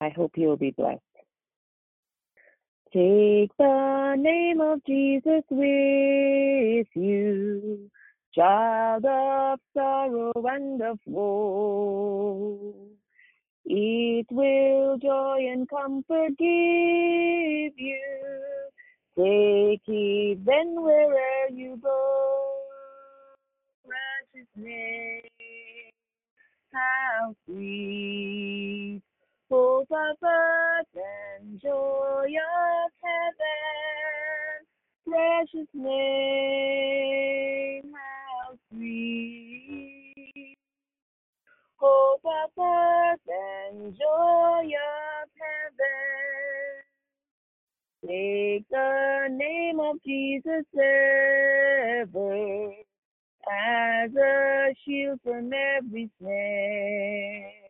I hope you will be blessed. Take the name of Jesus with you, child of sorrow and of woe. It will joy and comfort give you. Take it then wherever you go. Precious name, how sweet hope of earth and joy of heaven. Precious name, how sweet. Hope of earth and joy of heaven. Take the name of Jesus ever as a shield from every snare.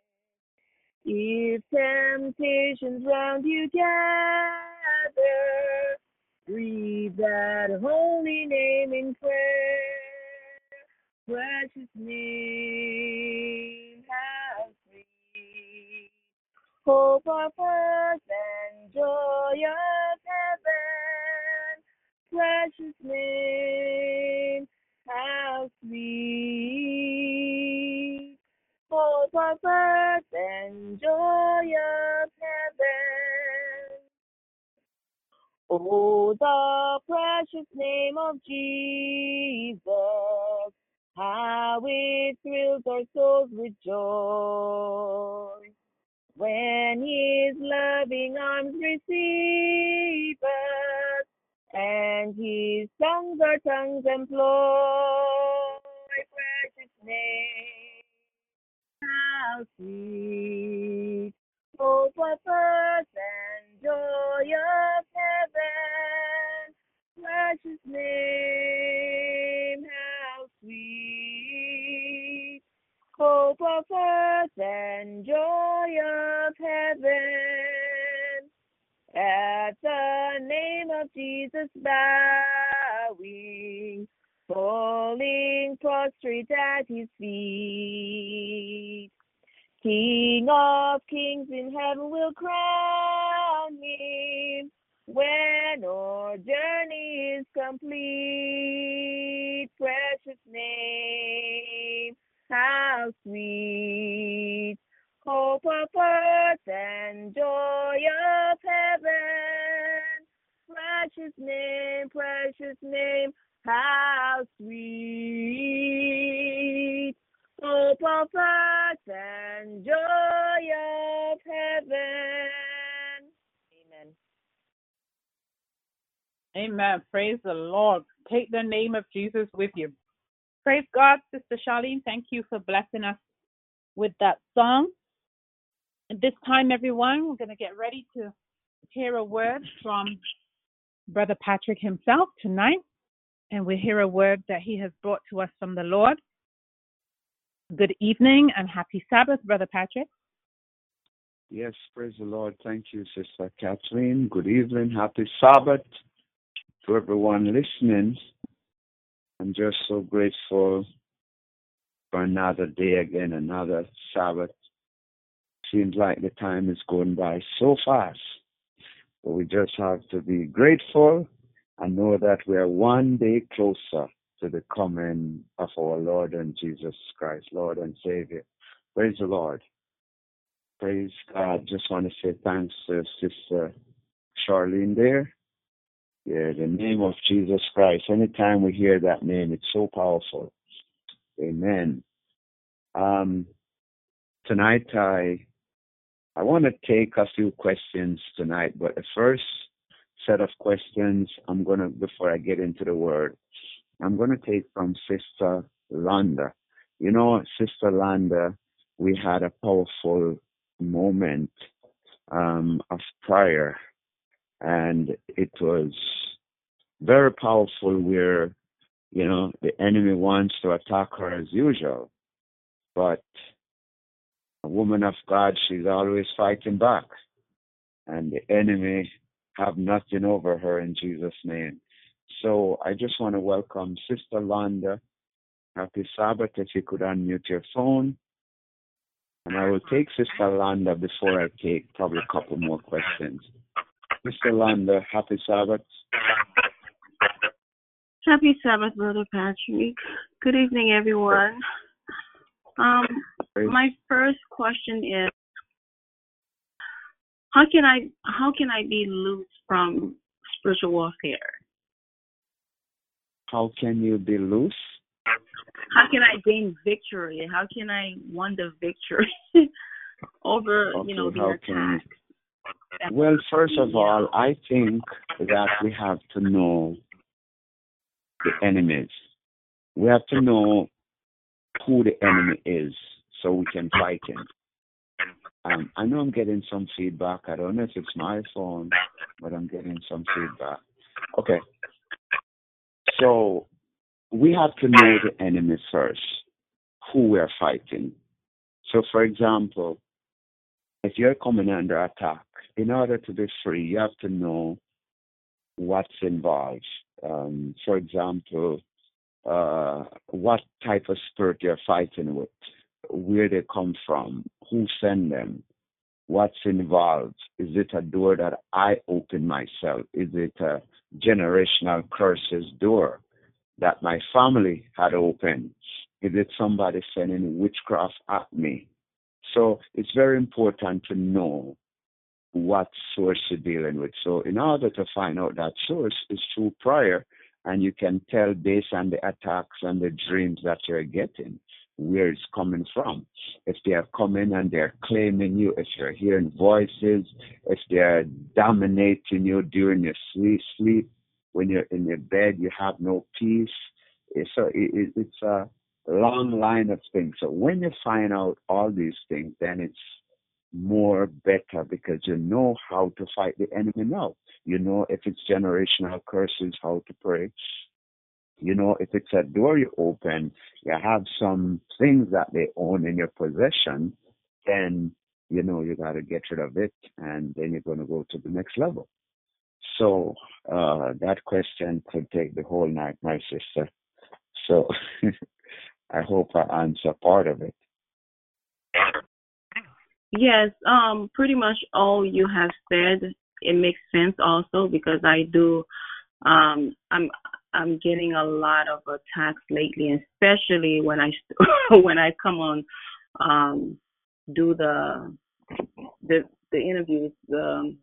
If temptations round you gather, breathe that holy name in prayer. Precious name, how sweet. Hope of earth and joy of heaven. Precious name, how sweet of earth and joy of heaven. Oh, the precious name of Jesus, how it thrills our souls with joy. When his loving arms receive us, and his songs our tongues employ, precious name how sweet of earth and joy of heaven. Precious name, how sweet hope of earth and joy of heaven. At the name of Jesus bowing, falling prostrate at his feet. King of kings in heaven will crown him when our journey is complete. Precious name, how sweet. Hope of earth and joy of heaven. Precious name, precious name, how sweet of earth and joy of heaven. Amen. Amen. Praise the Lord. Take the name of Jesus with you. Praise God, Sister Charlene. Thank you for blessing us with that song. At this time, everyone, we're going to get ready to hear a word from Brother Patrick himself tonight. And we hear a word that he has brought to us from the Lord. Good evening and happy Sabbath, Brother Patrick. Yes, praise the Lord. Thank you, Sister Kathleen. Good evening. Happy Sabbath to everyone listening. I'm just so grateful for another day again, another Sabbath. Seems like the time is going by so fast. But we just have to be grateful and know that we are one day closer to the coming of our Lord and Jesus Christ, Lord and Savior. Praise the Lord. Praise God. Just want to say thanks to Sister Charlene there. Yeah, the name of Jesus Christ. Anytime we hear that name, it's so powerful. Amen. Um, tonight I I want to take a few questions tonight, but first set of questions I'm gonna before I get into the word, I'm gonna take from Sister Landa. You know, Sister Landa, we had a powerful moment um, of prayer, and it was very powerful. Where you know the enemy wants to attack her as usual, but a woman of God, she's always fighting back, and the enemy have nothing over her in Jesus' name. So I just want to welcome Sister Landa. Happy Sabbath. If you could unmute your phone And I will take Sister Landa before I take probably a couple more questions. Sister Landa, happy Sabbath. Happy Sabbath, Brother Patrick. Good evening, everyone. Um, my first question is, how can I how can I be loose from spiritual warfare? How can you be loose? How can I gain victory? How can I win the victory over Okay, you know the how can? Well, first of all, I think that we have to know the enemies. We have to know who the enemy is so we can fight him. Um, I know I'm getting some feedback. I don't know if it's my phone, but I'm getting some feedback. Okay. So we have to know the enemy first, who we're fighting. So, for example, if you're coming under attack, in order to be free, you have to know what's involved. Um, for example, uh, what type of spirit you're fighting with, where they come from, who sent them, what's involved. Is it a door that I open myself? Is it a generational curses door that my family had opened? Is it somebody sending witchcraft at me? So it's very important to know what source you're dealing with. So in order to find out that source is through prayer, and you can tell based on the attacks and the dreams that you're getting where it's coming from. If they are coming and they're claiming you, if you're hearing voices, if they're dominating you during your sleep, sleep when you're in your bed, you have no peace. Eh, so a, it, it's a long line of things. So when you find out all these things, then it's more better because you know how to fight the enemy now. You know if it's generational curses, how to pray. You know if it's a door you open, you have some things that they own in your possession, then you know you got to get rid of it, and then you're going to go to the next level. So uh, that question could take the whole night, my sister. So I hope I answer part of it. Yes, um, pretty much all you have said it makes sense also because I do um I'm I'm getting a lot of attacks lately, especially when I when I come on um do the the the interviews um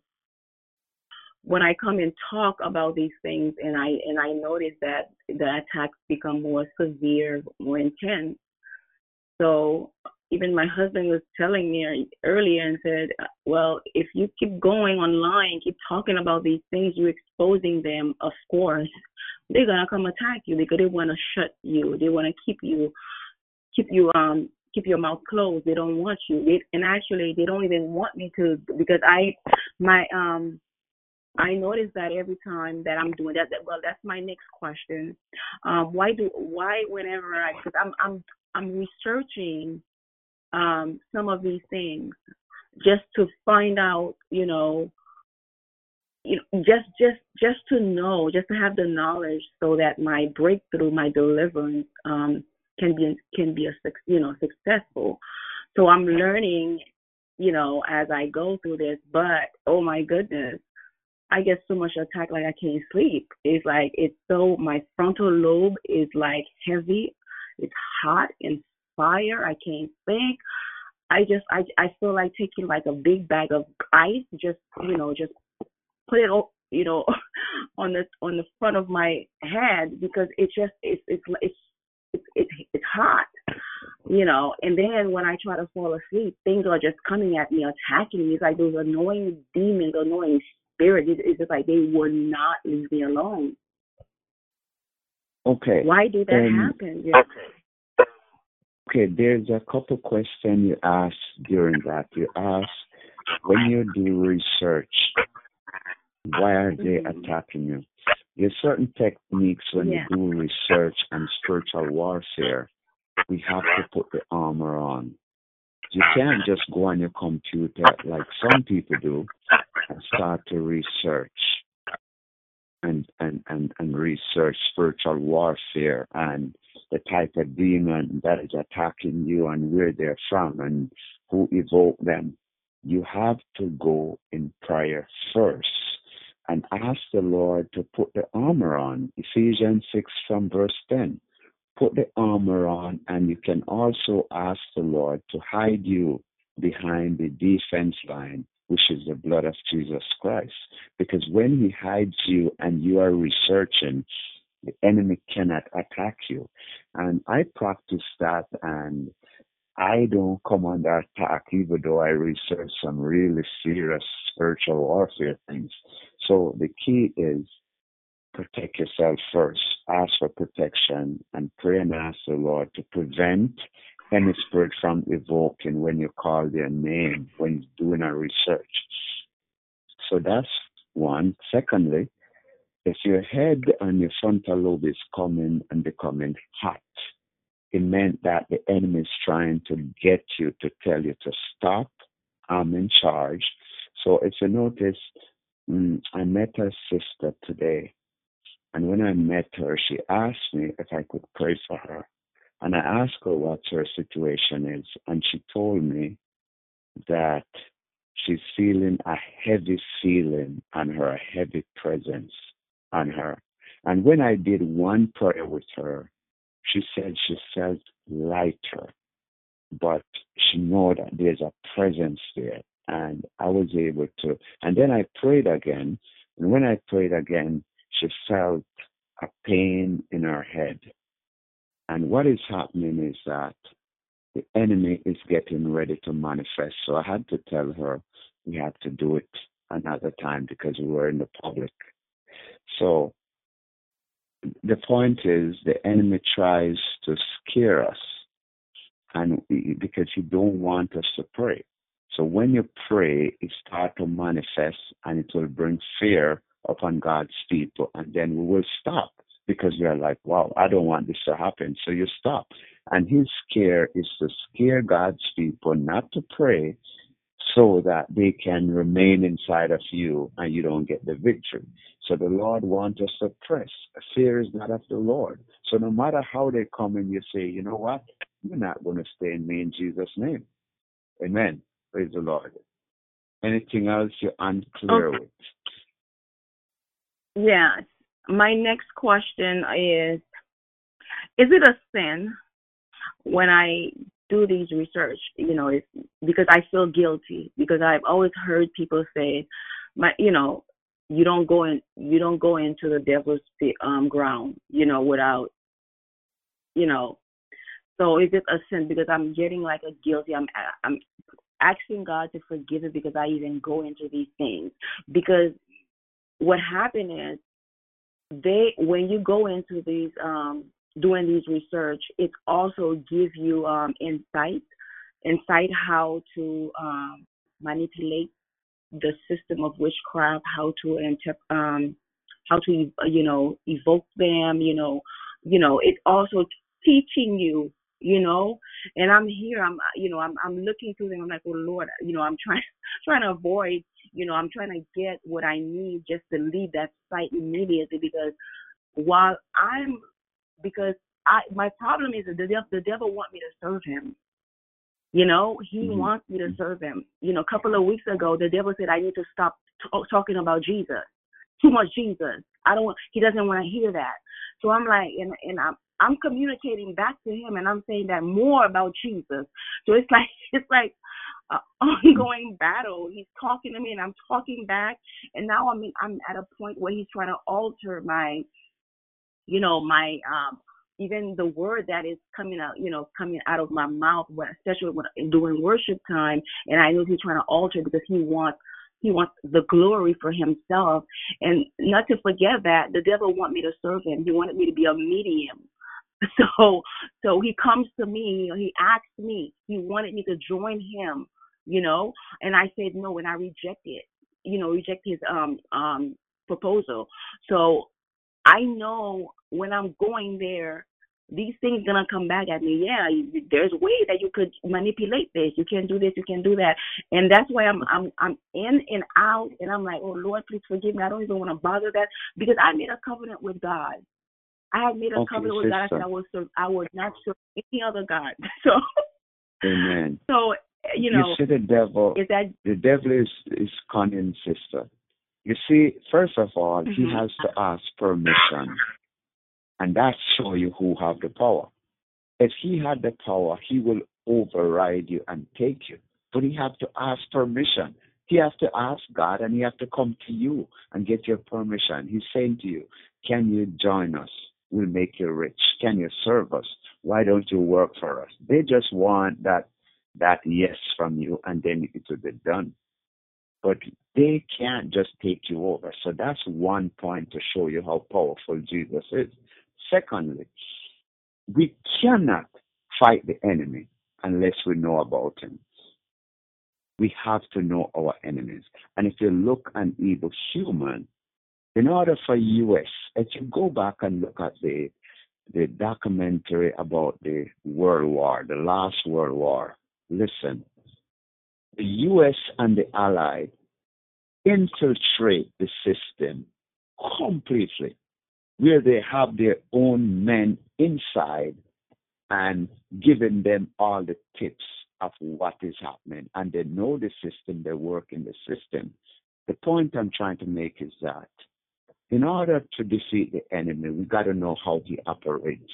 when I come and talk about these things and I and I notice that the attacks become more severe, more intense. So even my husband was telling me earlier and said, well, if you keep going online, keep talking about these things, you're exposing them, of course, they're gonna come attack you because they wanna shut you. They wanna keep you keep you um keep your mouth closed. They don't want you. They, and actually they don't even want me to because I my um I notice that every time that I'm doing that, that well, that's my next question. Um, why do why whenever I because I'm I'm I'm researching um, some of these things just to find out, you know, you know, just just just to know, just to have the knowledge, so that my breakthrough, my deliverance, um, can be can be a you know successful. So I'm learning, you know, as I go through this. But oh my goodness, I get so much attack like I can't sleep. It's like it's so my frontal lobe is like heavy, it's hot and fire. I can't think. I just I I feel like taking like a big bag of ice, just you know, just put it o- you know on the on the front of my head because it just it's it's it's it's it's, it's hot, you know. And then when I try to fall asleep, things are just coming at me, attacking me. It's like those annoying demons, annoying spirits. It's, it's just like they will not leave me alone. Okay. Why do that Um, happen? Yeah. Okay, there's a couple questions you asked during that. You asked when you do research, why are they attacking you? There's certain techniques when Yeah. you do research and spiritual warfare. We have to put the armor on. You can't just go on your computer like some people do and start to research and and and, and research spiritual warfare and the type of demon that is attacking you and where they're from and who evoked them, you have to go in prayer first and ask the Lord to put the armor on. Ephesians 6 from verse 10. Put the armor on, and you can also ask the Lord to hide you behind the defense line, which is the blood of Jesus Christ. Because when He hides you and you are researching, the enemy cannot attack you. And I practice that and I don't come under attack even though I research some really serious spiritual warfare things. So the key is protect yourself first. Ask for protection and pray and ask the Lord to prevent any spirit from evoking when you call their name when you're doing a research. So that's one. Secondly, if your head and your frontal lobe is coming and becoming hot, it meant that the enemy is trying to get you to tell you to stop. I'm in charge. So if you notice, mm, I met her sister today, and when I met her, she asked me if I could pray for her. And I asked her what her situation is, and she told me that she's feeling a heavy feeling on her, heavy presence on her. And when I did one prayer with her, she said she felt lighter, but she know that there's a presence there. And I was able to, and then I prayed again. And when I prayed again, she felt a pain in her head. And what is happening is that the enemy is getting ready to manifest. So I had to tell her we had to do it another time because we were in the public. So the point is the enemy tries to scare us and because he don't want us to pray. So when you pray, it start to manifest and it will bring fear upon God's people and then we will stop because we are like, wow, I don't want this to happen. So you stop. And his scare is to scare God's people not to pray so that they can remain inside of you and you don't get the victory. So the Lord wants us to press. Fear is not of the Lord. So no matter how they come and you say, you know what? You're not going to stay in me in Jesus' name. Amen. Praise the Lord. Anything else you're unclear Okay. with? Yes. My next question is Is it a sin when I do these research? You know, it's because I feel guilty because I've always heard people say, my, you know, you don't go in, you don't go into the devil's um ground, you know, without, you know. So is it a sin because I'm getting like a guilty? I'm I'm asking God to forgive me because I even go into these things. Because what happened is they when you go into these um doing these research it also gives you um insight insight how to um manipulate the system of witchcraft how to inter- um how to you know evoke them you know. You know it's also teaching you you know? And i'm here i'm you know i'm i'm looking through them i'm like oh lord you know i'm trying trying to avoid you know i'm trying to get what i need just to leave that site immediately because while i'm because i my problem is that the devil the devil want me to serve him. You know? He Mhm. wants me to serve him. You know a couple of weeks ago the devil said i need to stop t- talking about jesus. Too much jesus. I don't want he doesn't want to hear that. So i'm like and and i'm i'm communicating back to him and i'm saying that more about jesus. So it's like it's like an ongoing battle. He's talking to me and i'm talking back. And now i'm i'm at a point where he's trying to alter my you know my um even the word that is coming out you know coming out of my mouth especially when during worship time. And i know he's trying to alter because he wants he wants the glory for himself. And not to forget that the devil want me to serve him. He wanted me to be a medium so so he comes to me he asks me he wanted me to join him you know and i said no and i rejected you know reject his um um proposal so I know when I'm going there, these things gonna come back at me. Yeah, there's a way that you could manipulate this. You can do this. You can do that. And that's why I'm I'm I'm in and out. And I'm like, oh Lord, please forgive me. I don't even want to bother that because I made a covenant with God. I have made a Okay, covenant with God. I said. I would serve. I would not serve any other God. So Amen. so you know, you see the devil. is that The devil is is cunning, sister. You see, first of all, he Mhm. has to ask permission, and that show you who have the power. If he had the power, he will override you and take you. But he have to ask permission. He has to ask God, and he have to come to you and get your permission. He's saying to you, "Can you join us? We'll make you rich. Can you serve us? Why don't you work for us?" They just want that that yes from you, and then it will be done but they can't just take you over. So that's one point to show you how powerful Jesus is. Secondly, we cannot fight the enemy unless we know about him. We have to know our enemies. And if you look an evil human, in order for US, if you go back and look at the the documentary about the World War, the last World War, listen, the US and the Allied infiltrate the system completely, where they have their own men inside and giving them all the tips of what is happening. And they know the system, they work in the system. The point I'm trying to make is that in order to defeat the enemy, we got to know how he operates.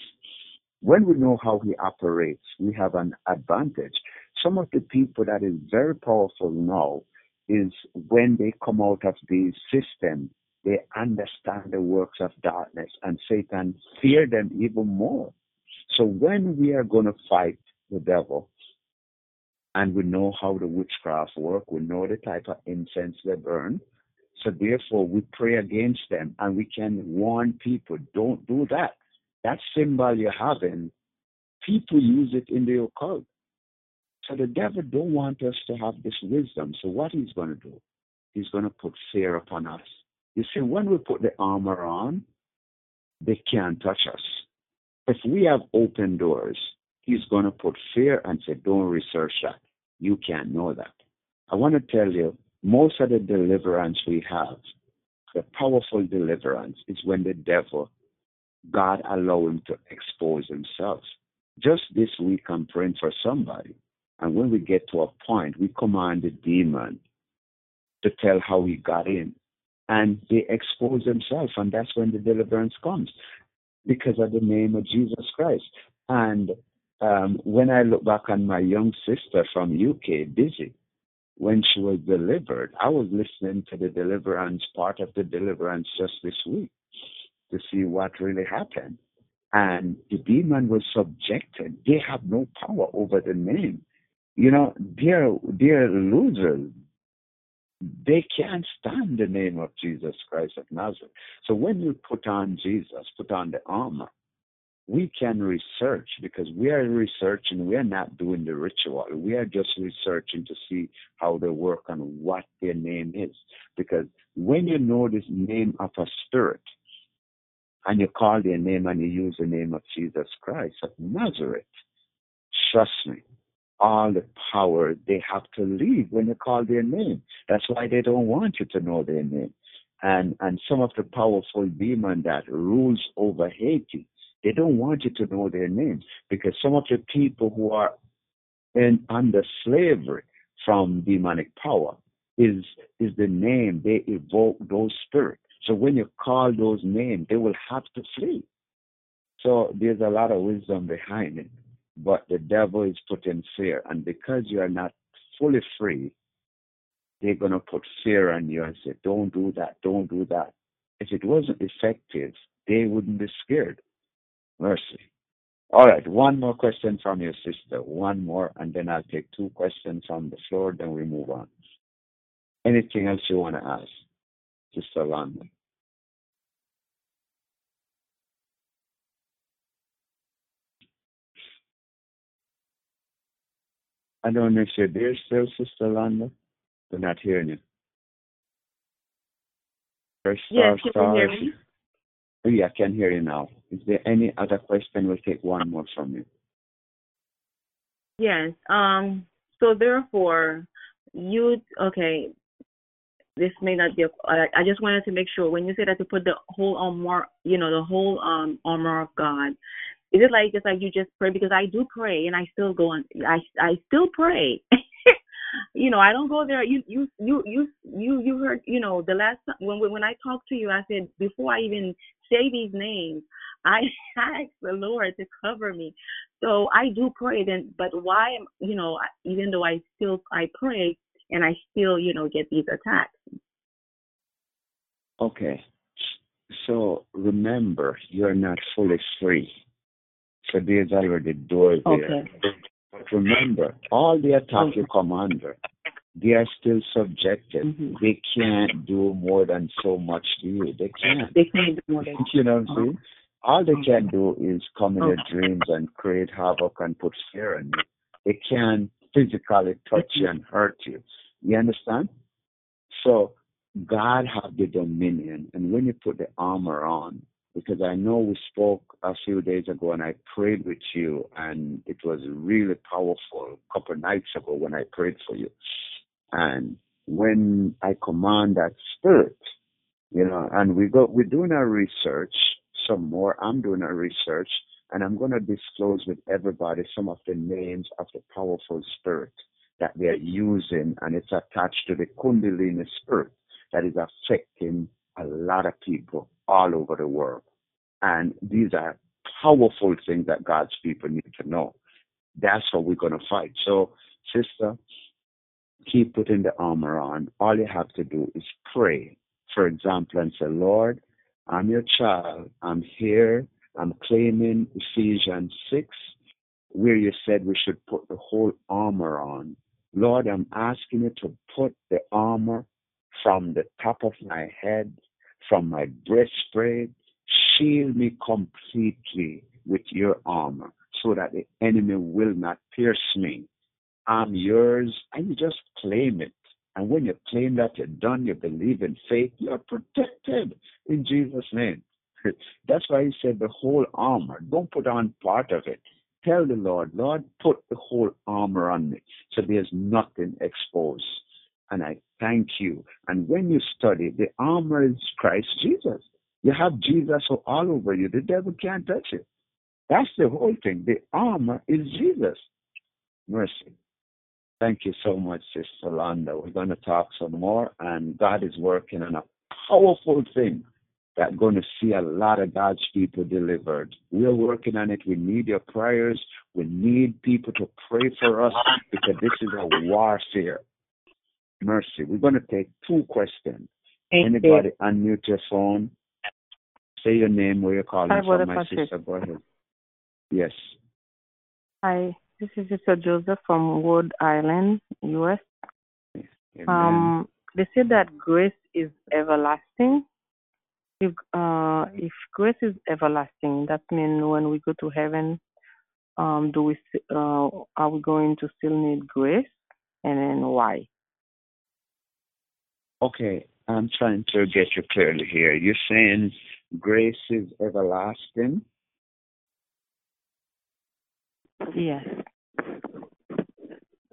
When we know how he operates, we have an advantage. Some of the people that is very powerful now is when they come out of the system, they understand the works of darkness and Satan fear them even more. So when we are going to fight the devil, and we know how the witchcraft work, we know the type of incense they burn. So therefore, we pray against them, and we can warn people: don't do that. That symbol you're having, people use it in the occult. So the devil don't want us to have this wisdom. So what he's going to do? He's going to put fear upon us. You see, when we put the armor on, they can't touch us. If we have open doors, he's going to put fear and say, don't research that. You can't know that. I want to tell you, most of the deliverance we have, the powerful deliverance, is when the devil, God allow him to expose himself. Just this week, I'm praying for somebody. And when we get to a point, we command the demon to tell how he got in. And they expose themselves, and that's when the deliverance comes because of the name of Jesus Christ. And um, when I look back on my young sister from UK, Busy, when she was delivered, I was listening to the deliverance part of the deliverance just this week to see what really happened. And the demon was subjected. They have no power over the name. You know, they're they're losers. They can't stand the name of Jesus Christ of Nazareth. So when you put on Jesus, put on the armor, we can research because we are researching. We are not doing the ritual. We are just researching to see how they work and what their name is. Because when you know this name of a spirit, and you call their name and you use the name of Jesus Christ of Nazareth, trust me, all the power they have to leave when you call their name. That's why they don't want you to know their name. And and some of the powerful demon that rules over Haiti, they don't want you to know their names because some of the people who are in under slavery from demonic power is is the name they evoke those spirits. So when you call those names, they will have to flee. So there's a lot of wisdom behind it. But the devil is putting fear. And because you are not fully free, they're to put fear on you and say, don't do that, don't do that. If it wasn't effective, they wouldn't be scared. Mercy. All right, one more question from your sister. One more, and then I'll take two questions from the floor, then we move on. Anything else you want to ask, Sister London? I don't know if you're there still, Sister Landa. We're not hearing you. Press Yes, star, can you hear me? Yeah, I can hear you now. Is there any other question? We'll take one more from you. Yes. Um. So therefore, you okay? This may not be. A, I just wanted to make sure when you say that to put the whole armor, you know, the whole um armor of God. Is it like just like you just pray? Because I do pray and I still go on. I I still pray. you know, I don't go there. You, you, you, you, you, you heard, you know, the last time when when I talked to you, I said before I even say these names, I ask the Lord to cover me. So I do pray. Then, but why am you know, even though I still I pray and I still you know get these attacks. Okay. So remember, you're not fully free. So there's already doors there. Okay. But remember, all the attack Okay. you come under, they are still subjected. Mhm. They can't do more than so much to you. They can't. They can't do more than You know what I'm saying? All they can do is come in your dreams and create havoc and put fear in you. They can't physically touch you and hurt you. You understand? So God have the dominion, and when you put the armor on, because I know we spoke a few days ago and I prayed with you, and it was really powerful a couple of nights ago when I prayed for you. And when I command that spirit, you know, and we go, we're doing our research some more. I'm doing our research, and I'm going to disclose with everybody some of the names of the powerful spirit that they're using, and it's attached to the Kundalini spirit that is affecting a lot of people all over the world. And these are powerful things that God's people need to know. That's what we're going to fight. So, sister, keep putting the armor on. All you have to do is pray, for example, and say, Lord, I'm your child. I'm here. I'm claiming Ephesians 6, where you said we should put the whole armor on. Lord, I'm asking you to put the armor from the top of my head, from my breastplate, shield me completely with your armor so that the enemy will not pierce me. I'm yours, and you just claim it. And when you claim that you're done, you believe in faith, you're protected in Jesus' name. That's why he said the whole armor. Don't put on part of it. Tell the Lord, Lord, put the whole armor on me so there's nothing exposed. And I thank you. And when you study, the armor is Christ Jesus. You have Jesus all over you. The devil can't touch it. That's the whole thing. The armor is Jesus. Mercy. Thank you so much, Sister Londa. We're going to talk some more, and God is working on a powerful thing that's going to see a lot of God's people delivered. We're working on it. We need your prayers. We need people to pray for us because this is a warfare. Mercy. We're going to take two questions. Thank you. Anybody unmute your phone? Say your name, where you're calling Hi, from, my sister. Go ahead. Yes. Hi, this is Sister Joseph from Rhode Island, U.S. Um, they say that grace is everlasting. If uh, if grace is everlasting, that means when we go to heaven, um, do we uh, are we going to still need grace, and then why? Okay, I'm trying to get you clearly here. You're saying grace is everlasting. Yes.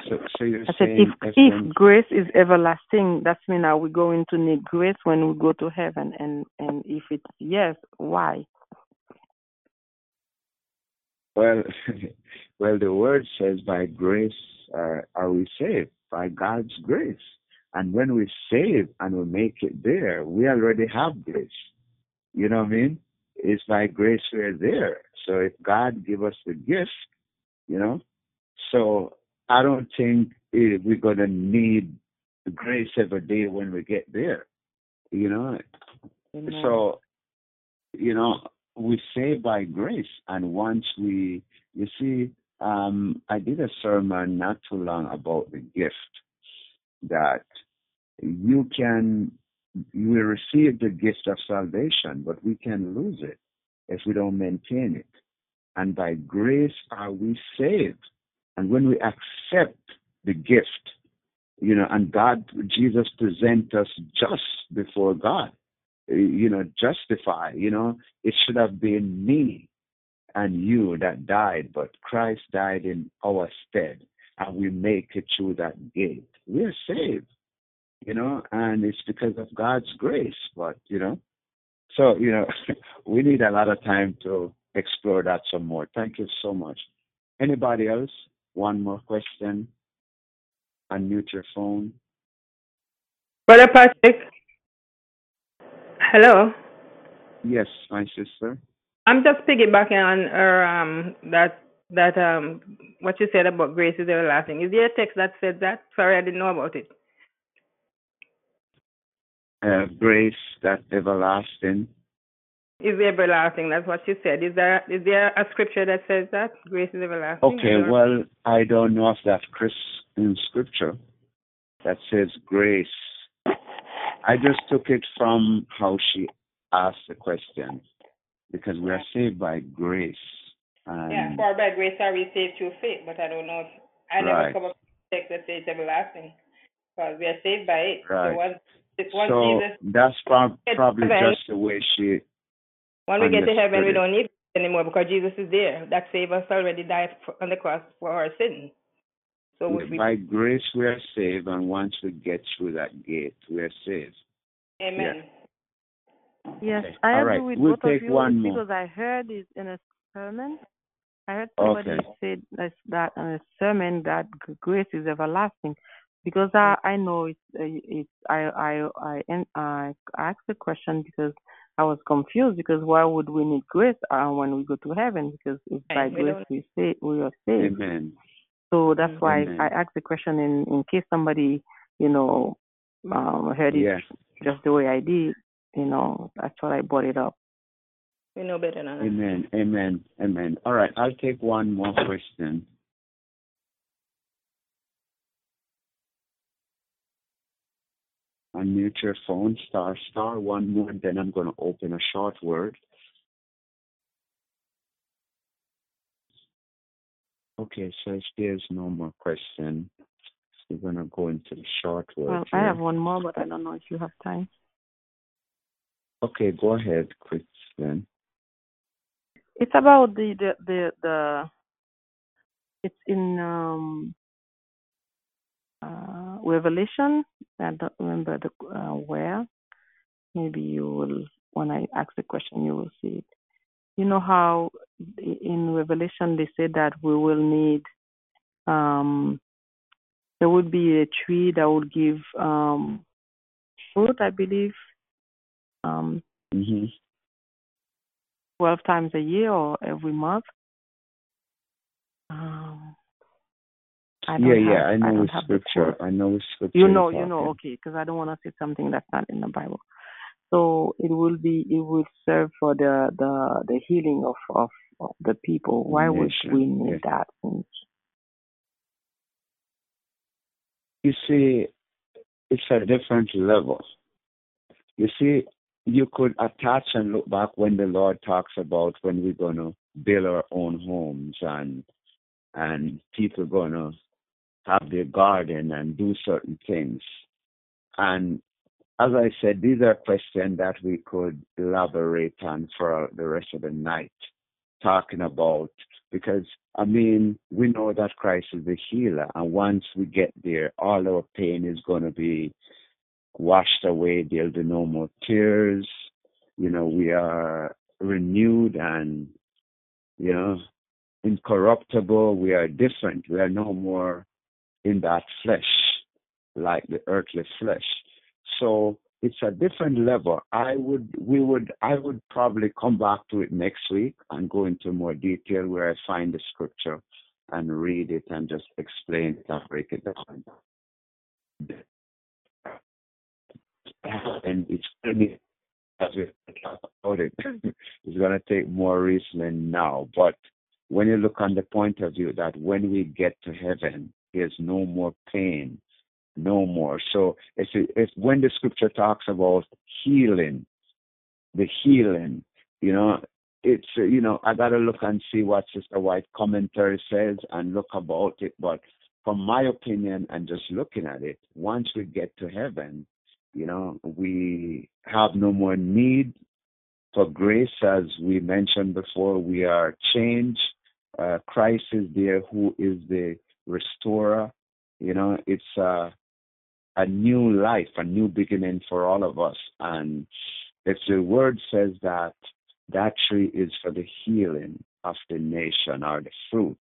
So, so you're I said saying if if grace is everlasting, that means are we going to need grace when we go to heaven? And and if it's yes, why? well, well, the word says by grace uh, are we saved by God's grace, and when we save and we make it there, we already have grace. You know what I mean? It's by grace we're there. So if God give us the gift, you know, so I don't think we're gonna need grace every day when we get there. You know, Amen. so you know we say by grace, and once we, you see, um, I did a sermon not too long about the gift that you can we receive the gift of salvation, but we can lose it if we don't maintain it. And by grace are we saved. And when we accept the gift, you know, and God, Jesus present us just before God, eh, you know, justify, you know, it should have been me and you that died, but Christ died in our stead, and we make it through that gate. We're saved, you know, and it's because of God's grace, but, you know, so, you know, we need a lot of time to explore that some more. Thank you so much. Anybody else? One more question. unmute your phone. Brother Patrick. Hello. Yes, my sister. I'm just piggybacking on her, um, that that um what you said about grace is everlasting. Is there a text that said that? Sorry, I didn't know about it. Uh, grace that everlasting. Is everlasting? That's what you said. Is there is there a scripture that says that grace is everlasting? Okay, Or- well, I don't know if that's Chris in scripture that says grace. I just took it from how she asked the question because we are saved by grace. And yeah, for by grace are we saved through faith, but I don't know. If, I never Right. come up with a text that says everlasting, because we are saved by it. Right. So once, once so Jesus, that's prob- probably just the way she. When we get to heaven, we don't need it anymore because Jesus is there. That saved us already died for, on the cross for our sins. So we, By grace we are saved, and once we get through that gate, we are saved. Amen. Yes, Okay. I All agree right. with We'll both take of you one more. because I heard it in a sermon. I heard somebody Okay. said that, that in a sermon that grace is everlasting. Because I I know it's uh, it's I I I and I asked the question because I was confused because why would we need grace uh, when we go to heaven? Because it's by we grace we say we are saved. Amen. So that's why Amen. I asked the question in in case somebody you know um heard it Yeah. just the way I did. You know that's why I brought it up. We know better than that. Amen. Amen. Amen. All right. I'll take one more question. Unmute your phone, star, star, one more, then I'm going to open a short word. Okay, so if there's no more question, we're going to go into the short word. Well, I have one more, but I don't know if you have time. Okay, go ahead, Christian. It's about the the the, the it's in um uh Revelation. I don't remember the uh, where. Maybe you will when I ask the question you will see it. You know how in Revelation they say that we will need um there would be a tree that would give um fruit, I believe. Um hmm 12 times a year or every month. Um, I don't Yeah, have, yeah, I know have the scripture. I know with scripture. You know, you know, okay, because I don't want to say something that's not in the Bible. So it will be, it will serve for the the the healing of of, of the people. Why would we need that? Since You see, it's a different level. You see, you could attach and look back when the Lord talks about when we're going to build our own homes and and people going to have their garden and do certain things. And as I said, these are questions that we could elaborate on for the rest of the night, talking about because I mean we know that Christ is the healer, and once we get there, all our pain is going to be washed away. There'll be no more tears. You know, we are renewed and you know incorruptible. We are different. We are no more in that flesh like the earthly flesh. So it's a different level. I would, we would, I would probably come back to it next week and go into more detail where I find the scripture and read it and just explain it and break it down. And it's really, as we about it, it's going to take more reasoning now. But when you look on the point of view that when we get to heaven, there's no more pain, no more. So if it, if when the scripture talks about healing, the healing, you know, it's you know I gotta look and see what Sister White commentary says and look about it. But from my opinion and just looking at it, once we get to heaven, you know, we have no more need for grace, as we mentioned before. We are changed. Uh, Christ is there, who is the restorer. You know, it's a a new life, a new beginning for all of us. And if the word says that that tree is for the healing of the nation or the fruit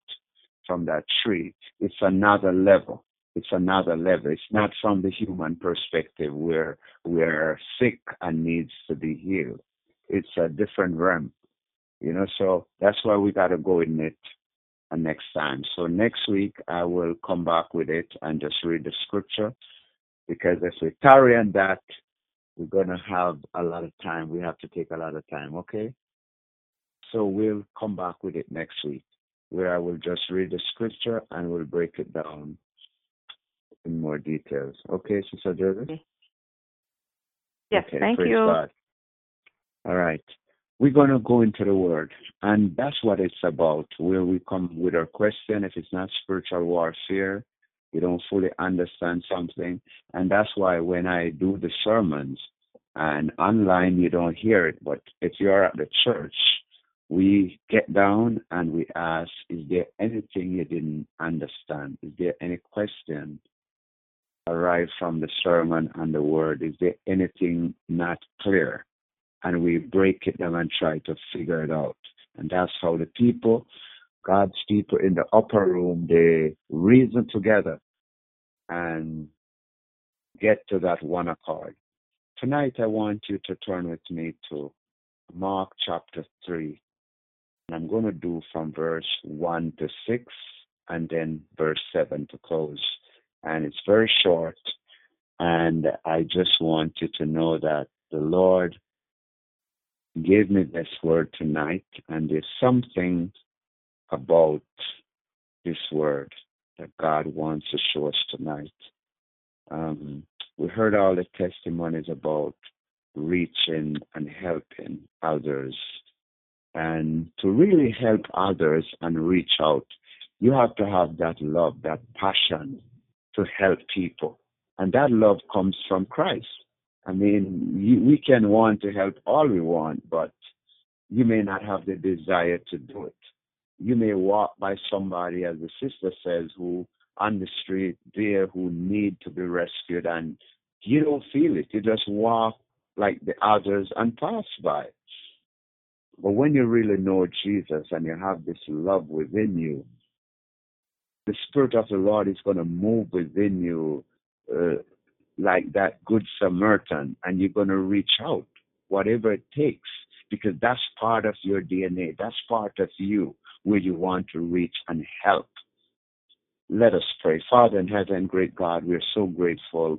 from that tree, it's another level. it's another level. It's not from the human perspective where we're sick and needs to be healed. It's a different realm, you know. So that's why we got to go in it Uh, next time. So next week I will come back with it and just read the scripture because if we tarry on that, we're gonna have a lot of time. We have to take a lot of time. Okay. So we'll come back with it next week where I will just read the scripture and we'll break it down in more details. Okay, Sister Jervis? Yes, okay, thank you. God. All right. We're going to go into the Word, and that's what it's about, where we come with our question. If it's not spiritual warfare, we don't fully understand something. And that's why when I do the sermons, and online you don't hear it, but if you're at the church, we get down and we ask, is there anything you didn't understand? Is there any question arrived from the sermon and the word? Is there anything not clear? And we break it down and try to figure it out. And that's how the people, God's people in the upper room, they reason together and get to that one accord. Tonight, I want you to turn with me to Mark chapter 3. And I'm going to do from verse 1 to 6 and then verse 7 to close and it's very short. And I just want you to know that the Lord gave me this word tonight, and there's something about this word that God wants to show us tonight. Um, we heard all the testimonies about reaching and helping others. And to really help others and reach out, you have to have that love, that passion, to help people. And that love comes from Christ. I mean, you, we can want to help all we want, but you may not have the desire to do it. You may walk by somebody, as the sister says, who on the street there who need to be rescued, and you don't feel it. You just walk like the others and pass by. But when you really know Jesus and you have this love within you, the Spirit of the Lord is going to move within you uh, like that Good Samaritan, and you're going to reach out, whatever it takes, because that's part of your DNA. That's part of you where you want to reach and help. Let us pray. Father in heaven, great God, we are so grateful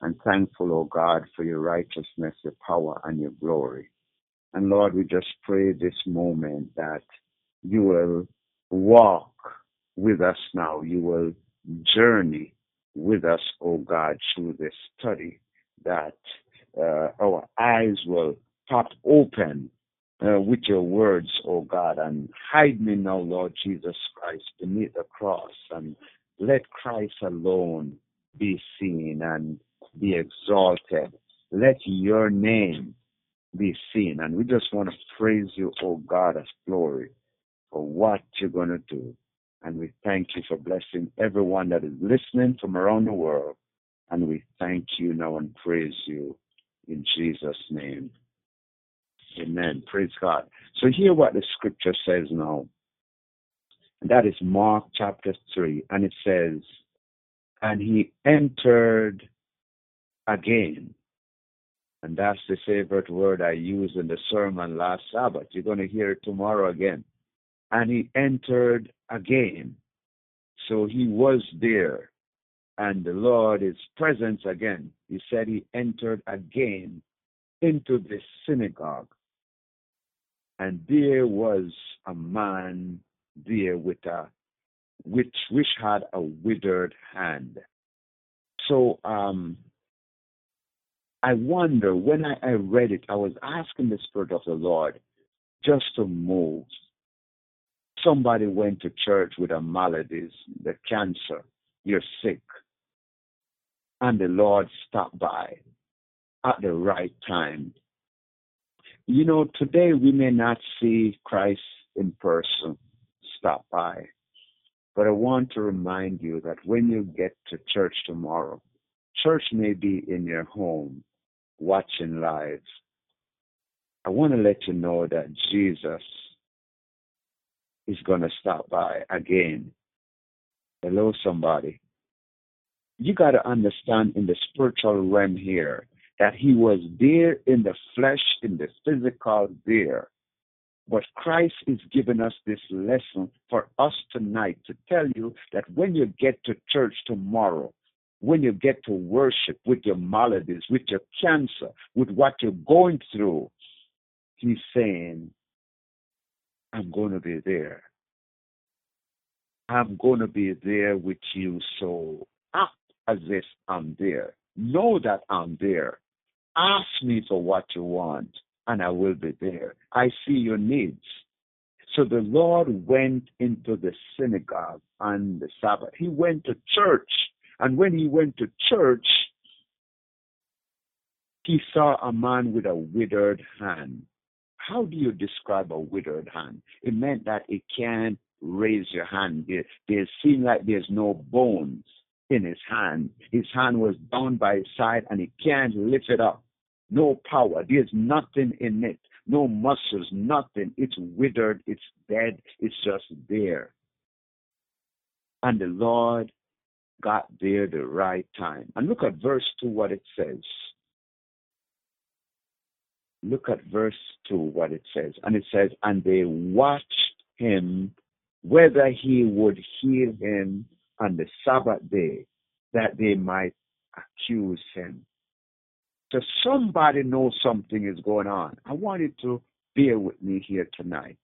and thankful, O oh God, for your righteousness, your power, and your glory. And Lord, we just pray this moment that you will walk with us now. You will journey with us, O oh God, through this study, that uh, our eyes will pop open uh, with your words, O oh God, and hide me now, Lord Jesus Christ, beneath the cross, and let Christ alone be seen and be exalted. Let your name be seen. And we just want to praise you, O oh God, as glory for what you're going to do. And we thank you for blessing everyone that is listening from around the world. And we thank you now and praise you in Jesus' name. Amen. Praise God. So hear what the scripture says now. And that is Mark chapter 3. And it says, And he entered again. And that's the favorite word I used in the sermon last Sabbath. You're going to hear it tomorrow again and he entered again. So he was there, and the Lord is present again. He said he entered again into the synagogue, and there was a man there with a which which had a withered hand. So um I wonder when I, I read it, I was asking the Spirit of the Lord just to move somebody went to church with a malady, the cancer, you're sick, and the Lord stopped by at the right time. You know, today we may not see Christ in person stop by, but I want to remind you that when you get to church tomorrow, church may be in your home watching live. I want to let you know that Jesus is going to stop by again. Hello, somebody. you got to understand in the spiritual realm here that he was there in the flesh, in the physical there. But Christ is giving us this lesson for us tonight to tell you that when you get to church tomorrow, when you get to worship with your maladies, with your cancer, with what you're going through, he's saying, I'm going to be there. I'm going to be there with you. So act as if I'm there. Know that I'm there. Ask me for what you want, and I will be there. I see your needs. So the Lord went into the synagogue on the Sabbath. He went to church. And when he went to church, he saw a man with a withered hand. How do you describe a withered hand? It meant that it can't raise your hand. It, it seemed like there's no bones in his hand. His hand was down by his side and he can't lift it up. No power. There's nothing in it. No muscles, nothing. It's withered. It's dead. It's just there. And the Lord got there the right time. And look at verse 2, what it says. Look at verse 2, what it says. And it says, And they watched him whether he would heal him on the Sabbath day, that they might accuse him. So somebody knows something is going on. I want you to bear with me here tonight.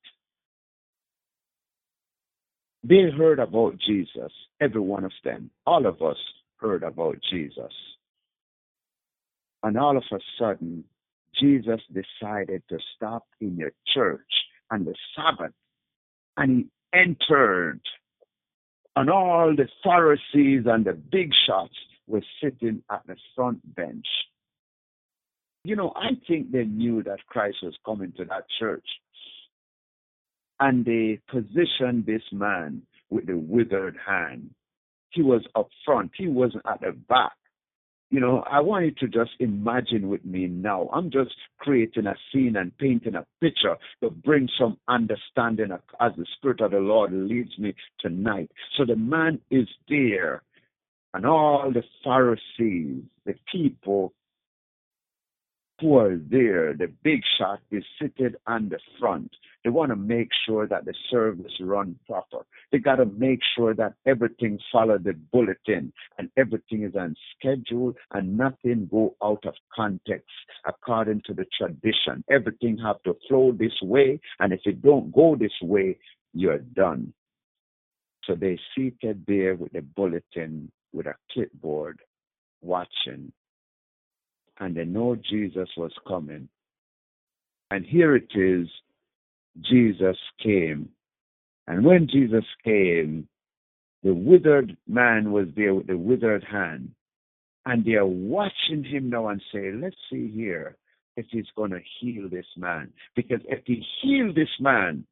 They heard about Jesus, every one of them. All of us heard about Jesus. And all of a sudden, Jesus decided to stop in your church on the Sabbath and he entered. And all the Pharisees and the big shots were sitting at the front bench. You know, I think they knew that Christ was coming to that church. And they positioned this man with the withered hand. He was up front, he wasn't at the back. You know, I want you to just imagine with me now. I'm just creating a scene and painting a picture to bring some understanding as the Spirit of the Lord leads me tonight. So the man is there, and all the Pharisees, the people who are there, the big shot is seated on the front. They want to make sure that the service run proper. They got to make sure that everything follow the bulletin and everything is on schedule and nothing go out of context according to the tradition. Everything have to flow this way, and if it don't go this way, you're done. So they seated there with a bulletin, with a clipboard, watching and they know Jesus was coming. And here it is Jesus came. And when Jesus came, the withered man was there with the withered hand. And they are watching him now and say, let's see here if he's going to heal this man. Because if he heals this man,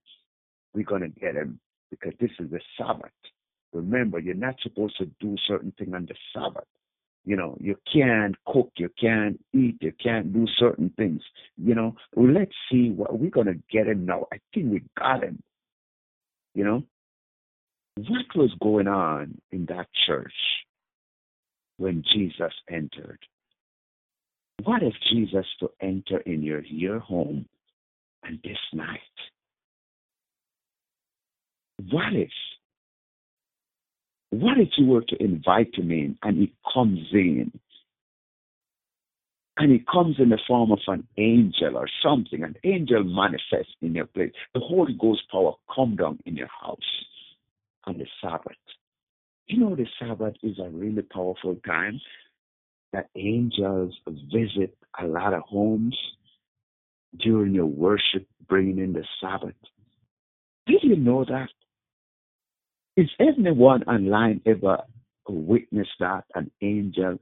we're going to get him. Because this is the Sabbath. Remember, you're not supposed to do certain thing on the Sabbath. You know, you can't cook, you can't eat, you can't do certain things. You know, let's see what we're gonna get him now. I think we got him. You know, what was going on in that church when Jesus entered? What if Jesus to enter in your your home and this night? What if what if you were to invite him in and he comes in? And he comes in the form of an angel or something. An angel manifests in your place. The Holy Ghost power come down in your house on the Sabbath. You know, the Sabbath is a really powerful time that angels visit a lot of homes during your worship, bringing in the Sabbath. Did you know that? Is anyone online ever witnessed that an angel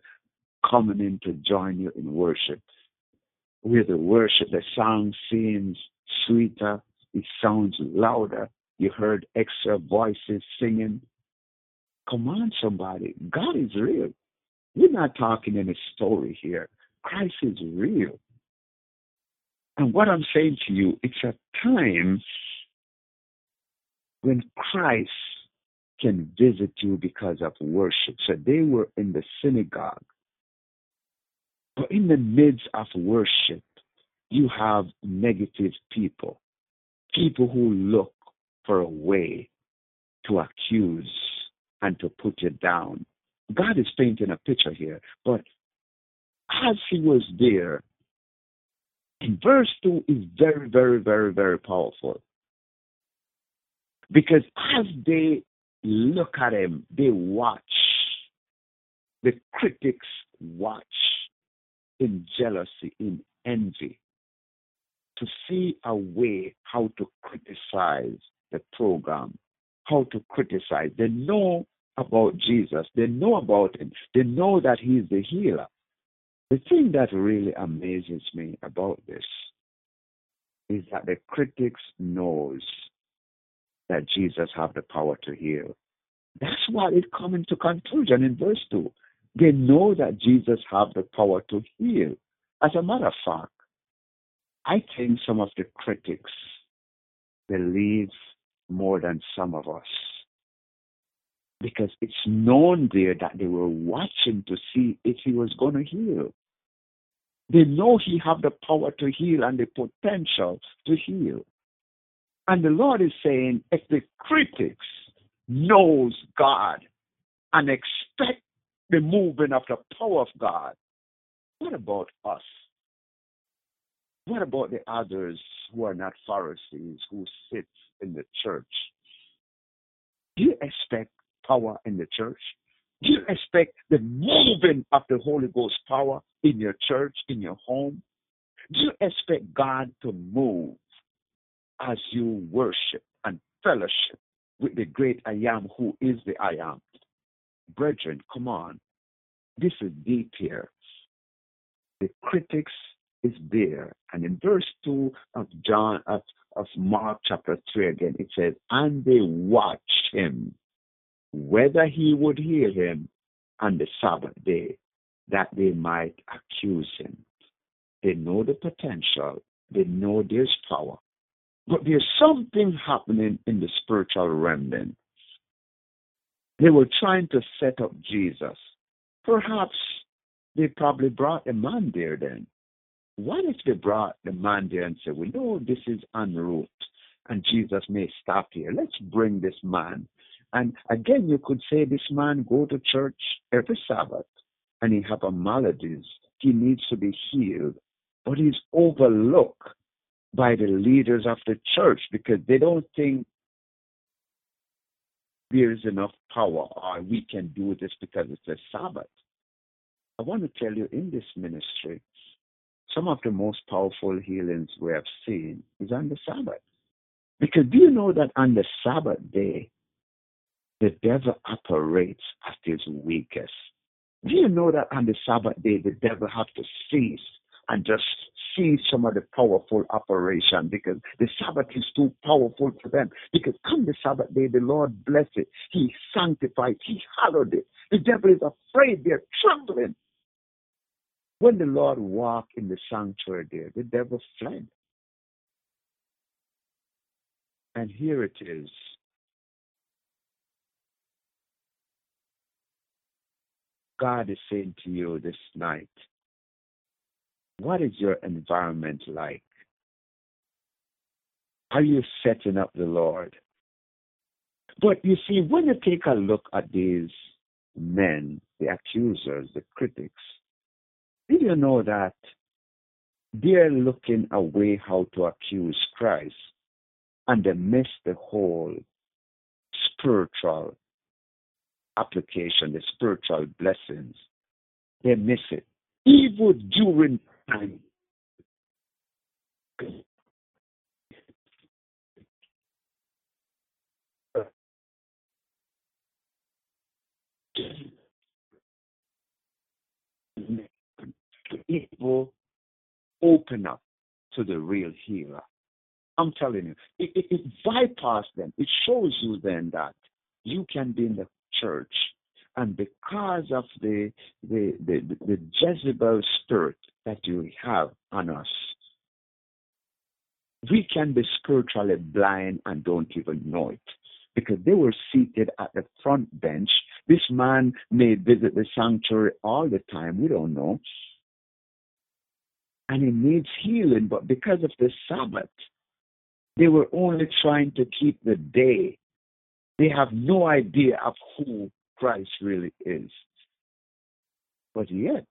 coming in to join you in worship? Where the worship, the song seems sweeter, it sounds louder. You heard extra voices singing. Come on, somebody. God is real. We're not talking any story here. Christ is real. And what I'm saying to you, it's a time when Christ can visit you because of worship. So they were in the synagogue. But in the midst of worship, you have negative people, people who look for a way to accuse and to put you down. God is painting a picture here, but as he was there, in verse 2 is very, very, very, very powerful. Because as they look at him, they watch. The critics watch in jealousy, in envy, to see a way how to criticize the program, how to criticize. They know about Jesus, they know about him, they know that he's the healer. The thing that really amazes me about this is that the critics knows that Jesus have the power to heal. That's why it coming to conclusion in verse 2. They know that Jesus have the power to heal. As a matter of fact, I think some of the critics believe more than some of us. Because it's known there that they were watching to see if he was going to heal. They know he have the power to heal and the potential to heal. And the Lord is saying, if the critics knows God and expect the moving of the power of God, what about us? What about the others who are not Pharisees who sit in the church? Do you expect power in the church? Do you expect the moving of the Holy Ghost power in your church, in your home? Do you expect God to move as you worship and fellowship with the great I am who is the I am? Brethren, come on. This is deep here. The critics is there. And in verse 2 of John of, of Mark chapter 3 again, it says, And they watched him whether he would heal him on the Sabbath day, that they might accuse him. They know the potential, they know there's power, but there's something happening in the spiritual realm then. They were trying to set up Jesus. Perhaps they probably brought a man there then. What if they brought the man there and said, We know this is en route and Jesus may stop here. Let's bring this man and again, you could say this man go to church every Sabbath and he have a maladies. He needs to be healed, but he's overlooked by the leaders of the church because they don't think there is enough power or we can do this because it's a Sabbath. I want to tell you in this ministry, some of the most powerful healings we have seen is on the Sabbath. Because do you know that on the Sabbath day, the devil operates at his weakest. Do you know that on the Sabbath day, the devil has to cease and just see some of the powerful operation because the Sabbath is too powerful for them. Because come the Sabbath day, the Lord bless it. He sanctified, He hallowed it. The devil is afraid, they're trembling. When the Lord walked in the sanctuary there, the devil fled. And here it is God is saying to you this night, what is your environment like? Are you setting up the Lord? But you see, when you take a look at these men, the accusers, the critics, did you know that they're looking away how to accuse Christ and they miss the whole spiritual application, the spiritual blessings, they miss it. Even during time. People open up to the real healer. I'm telling you, it, it, it bypasses them. It shows you then that you can be in the church. And because of the, the, the, the Jezebel spirit that you have on us, we can be spiritually blind and don't even know it. because they were seated at the front bench. This man may visit the sanctuary all the time. We don't know. And he needs healing, but because of the Sabbath, they were only trying to keep the day. They have no idea of who Christ really is. But yet,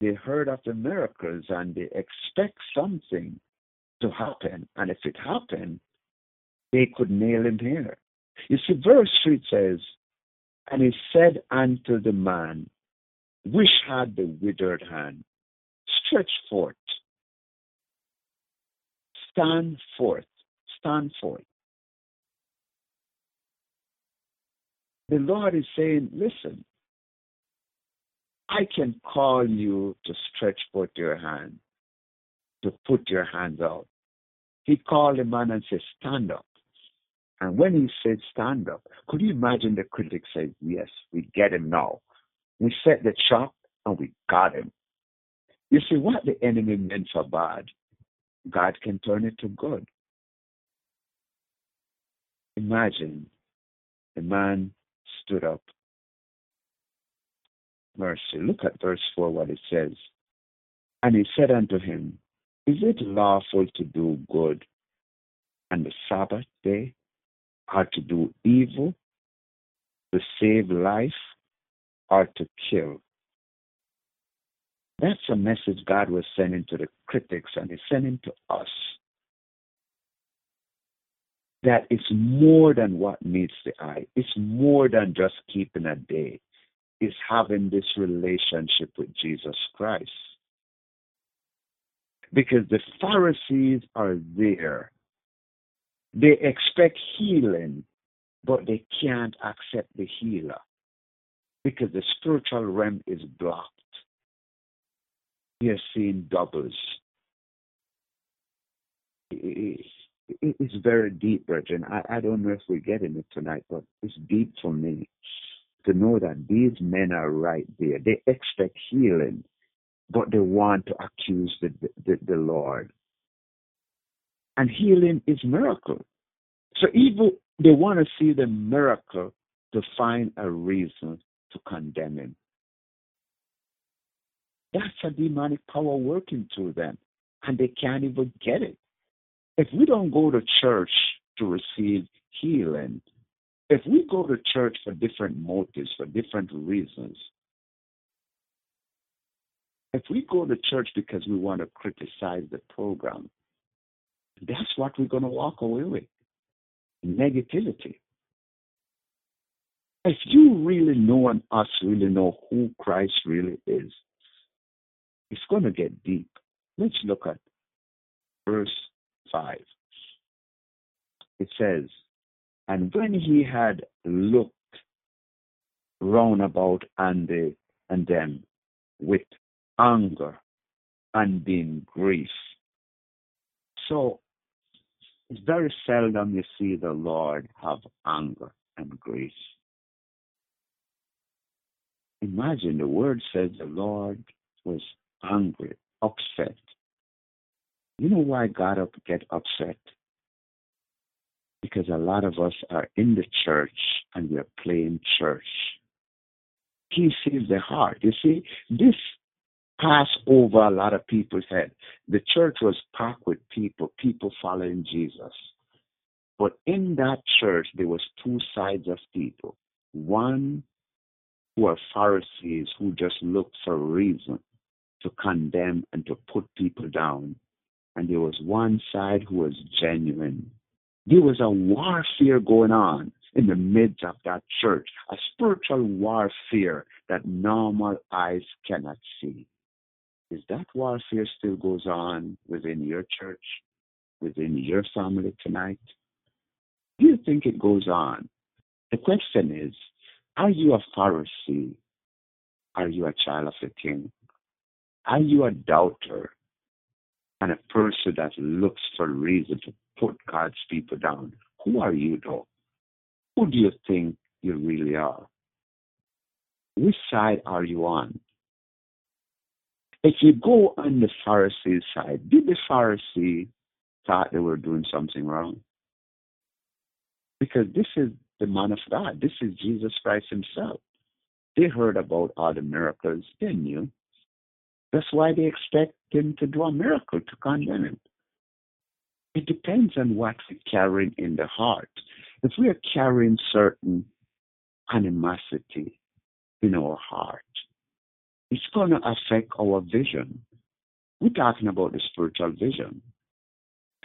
they heard of the miracles and they expect something to happen. And if it happened, they could nail him here. You see, verse 3 says, And he said unto the man, Which had the withered hand, stretch forth, stand forth, stand forth. The Lord is saying, Listen, I can call you to stretch forth your hand, to put your hands out. He called the man and said, Stand up. And when he said stand up, could you imagine the critic said, Yes, we get him now. We set the trap and we got him. You see, what the enemy meant for bad, God can turn it to good. Imagine the man stood up. Mercy. Look at verse 4, what it says. And he said unto him, Is it lawful to do good on the Sabbath day are to do evil, to save life, or to kill. That's a message God was sending to the critics and He's sending to us. That it's more than what meets the eye. It's more than just keeping a day. It's having this relationship with Jesus Christ. Because the Pharisees are there they expect healing, but they can't accept the healer because the spiritual realm is blocked. You're seeing doubles. It's very deep, Virgin. I don't know if we're getting it tonight, but it's deep for me to know that these men are right there. They expect healing, but they want to accuse the, the, the Lord and healing is miracle. So even they want to see the miracle to find a reason to condemn him. That's a demonic power working through them, and they can't even get it. If we don't go to church to receive healing, if we go to church for different motives, for different reasons, if we go to church because we want to criticize the program, that's what we're going to walk away with negativity. If you really know and us really know who Christ really is, it's going to get deep. Let's look at verse 5. It says, And when he had looked round about and, the, and them with anger and in grief. So it's very seldom you see the Lord have anger and grief. Imagine the word says the Lord was angry, upset. You know why God up get upset? Because a lot of us are in the church and we are playing church. He sees the heart. You see, this passed over a lot of people's head. The church was packed with people, people following Jesus. But in that church, there was two sides of people. One who are Pharisees who just looked for a reason to condemn and to put people down. And there was one side who was genuine. There was a warfare going on in the midst of that church, a spiritual warfare that normal eyes cannot see. Is that warfare still goes on within your church, within your family tonight? Do you think it goes on? The question is, are you a Pharisee? Are you a child of the king? Are you a doubter and a person that looks for reason to put God's people down? Who are you though? Who do you think you really are? Which side are you on? If you go on the Pharisee side, did the Pharisee thought they were doing something wrong? Because this is the man of God. This is Jesus Christ himself. They heard about all the miracles. They knew. That's why they expect him to do a miracle to condemn him. It depends on what we're carrying in the heart. If we are carrying certain animosity in our heart, it's going to affect our vision. We're talking about the spiritual vision.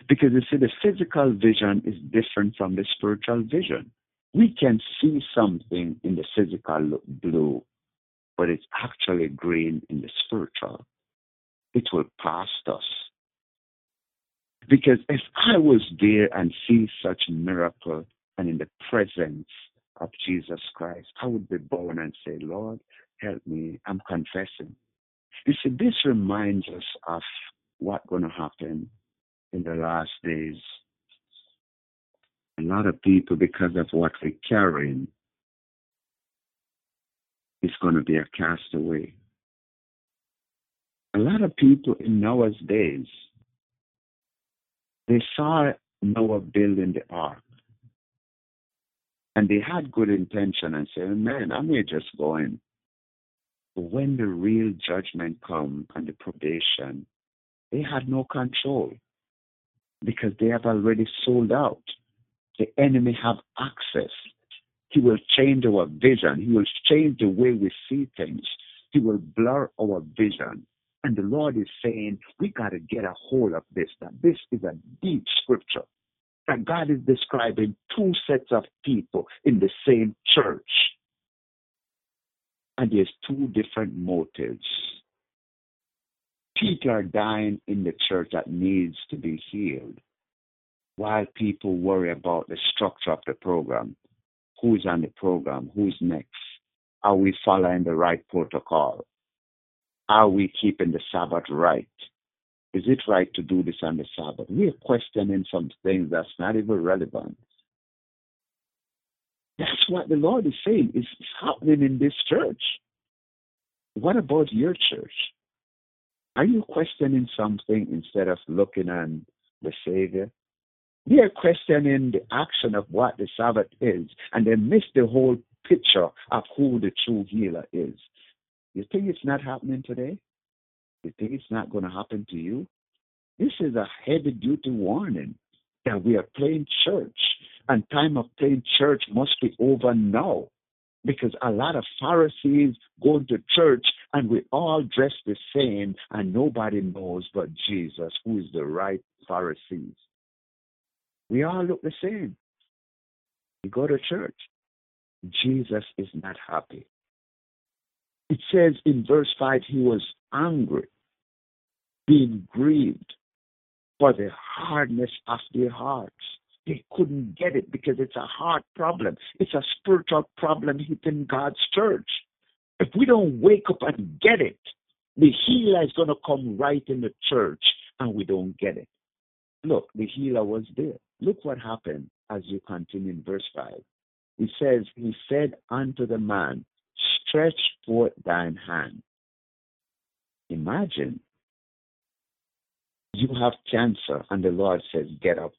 Because you see, the physical vision is different from the spiritual vision. We can see something in the physical blue, but it's actually green in the spiritual. It will pass us. Because if I was there and see such miracle and in the presence of Jesus Christ, I would be born and say, Lord, help me. I'm confessing. You see, this reminds us of what's going to happen in the last days. A lot of people, because of what we're carrying, is going to be a castaway. A lot of people in Noah's days, they saw Noah building the ark. And they had good intention and said, man, I'm here just going. But when the real judgment come and the probation, they had no control because they have already sold out. The enemy have access. He will change our vision. He will change the way we see things. He will blur our vision. And the Lord is saying, we got to get a hold of this. That this is a deep scripture. That God is describing two sets of people in the same church. And there's two different motives. People are dying in the church that needs to be healed, while people worry about the structure of the program. Who's on the program? Who's next? Are we following the right protocol? Are we keeping the Sabbath right? Is it right to do this on the Sabbath? We are questioning some things that's not even relevant. That's what the Lord is saying is happening in this church. What about your church? Are you questioning something instead of looking on the Savior? We are questioning the action of what the Sabbath is, and they miss the whole picture of who the true healer is. You think it's not happening today? You think it's not going to happen to you? This is a heavy duty warning that we are playing church, and time of playing church must be over now because a lot of Pharisees go to church and we all dress the same and nobody knows but Jesus, who is the right Pharisees. We all look the same. We go to church. Jesus is not happy. It says in verse 5 he was angry, being grieved for the hardness of their hearts. They couldn't get it because it's a heart problem. It's a spiritual problem hitting God's church. If we don't wake up and get it, the healer is going to come right in the church and we don't get it. Look, the healer was there. Look what happened as you continue in verse 5. He says, He said unto the man, Stretch forth thine hand. Imagine you have cancer and the Lord says, Get up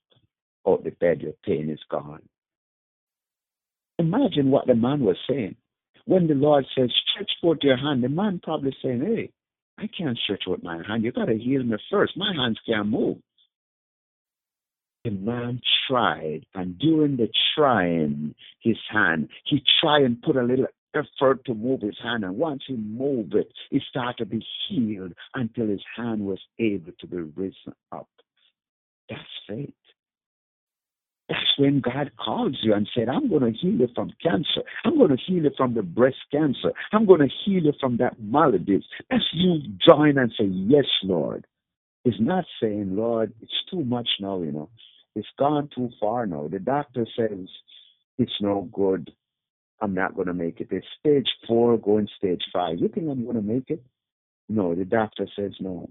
out the bed, your pain is gone. Imagine what the man was saying. When the Lord says, stretch forth your hand, the man probably saying, hey, I can't stretch out my hand. You got to heal me first. My hands can't move. The man tried, and during the trying his hand, he tried and put a little effort to move his hand. And once he moved it, he started to be healed until his hand was able to be risen up. That's faith. That's when God calls you and said, I'm going to heal you from cancer. I'm going to heal you from the breast cancer. I'm going to heal you from that malady. That's you join and say, Yes, Lord. It's not saying, Lord, it's too much now, you know. It's gone too far now. The doctor says it's no good. I'm not going to make it. It's stage four, going stage five. You think I'm going to make it? No, the doctor says no.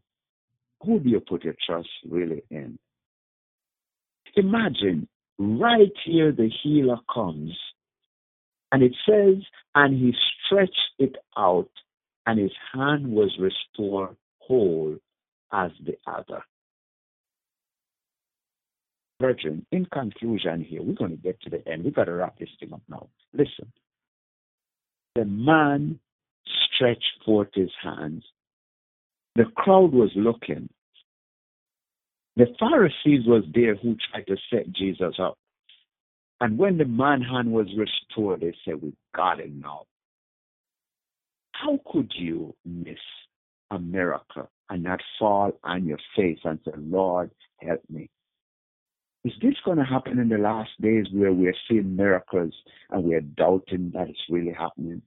Who do you put your trust really in? Imagine right here the healer comes. And it says, and he stretched it out, and his hand was restored whole as the other. Virgin, in conclusion here, we're going to get to the end. We've got to wrap this thing up now. Listen. The man stretched forth his hands. The crowd was looking. The Pharisees was there who tried to set Jesus up. And when the man hand was restored, they said, "We've got him now. How could you miss a miracle and not fall on your face and say, Lord, help me? Is this going to happen in the last days where we're seeing miracles and we're doubting that it's really happening?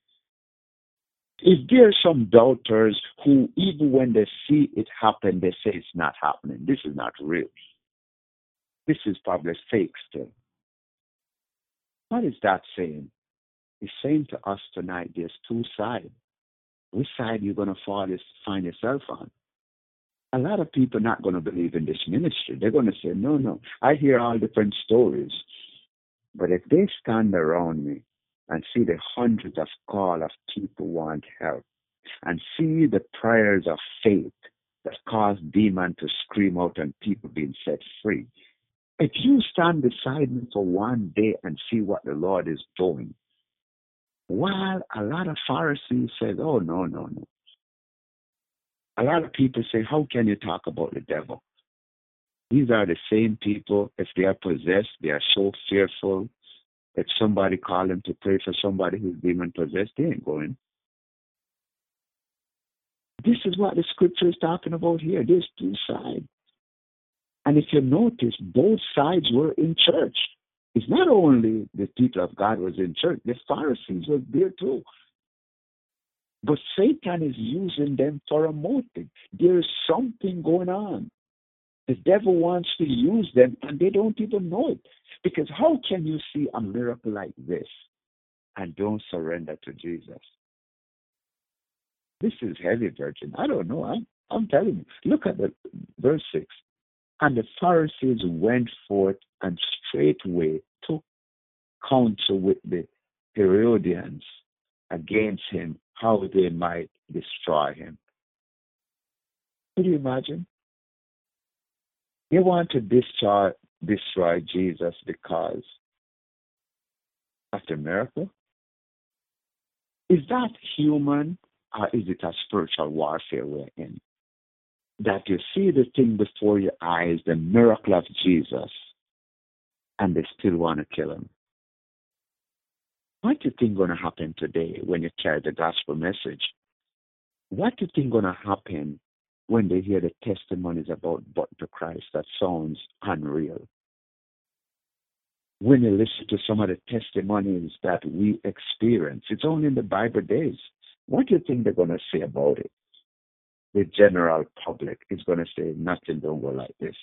Is there are some doubters who, even when they see it happen, they say it's not happening? This is not real. This is probably fake still. What is that saying? It's saying to us tonight there's two sides. Which side you're going to find yourself on? A lot of people are not going to believe in this ministry. They're going to say, no, no. I hear all different stories. But if they stand around me and see the hundreds of call of people want help and see the prayers of faith that cause demon to scream out and people being set free, if you stand beside me for one day and see what the Lord is doing, while a lot of Pharisees said, oh, no, no, no. A lot of people say, how can you talk about the devil? These are the same people, if they are possessed, they are so fearful. If somebody call them to pray for somebody who's demon possessed, they ain't going. This is what the scripture is talking about here. There's two sides. And if you notice, both sides were in church. It's not only the people of God was in church, the Pharisees were there too. But Satan is using them for a motive. There is something going on. The devil wants to use them and they don't even know it. Because how can you see a miracle like this and don't surrender to Jesus? This is heavy, Virgin. I don't know. I'm, I'm telling you. Look at the verse 6. And the Pharisees went forth and straightway took counsel with the Herodians against him, how they might destroy him. Could you imagine? They want to destroy, destroy Jesus because of the miracle? Is that human or is it a spiritual warfare we're in? that you see the thing before your eyes, the miracle of Jesus, and they still want to kill him. What do you think going to happen today when you carry the gospel message? What do you think going to happen when they hear the testimonies about but to Christ that sounds unreal? When you listen to some of the testimonies that we experience, it's only in the Bible days. What do you think they're going to say about it? the general public is going to say nothing don't go like this.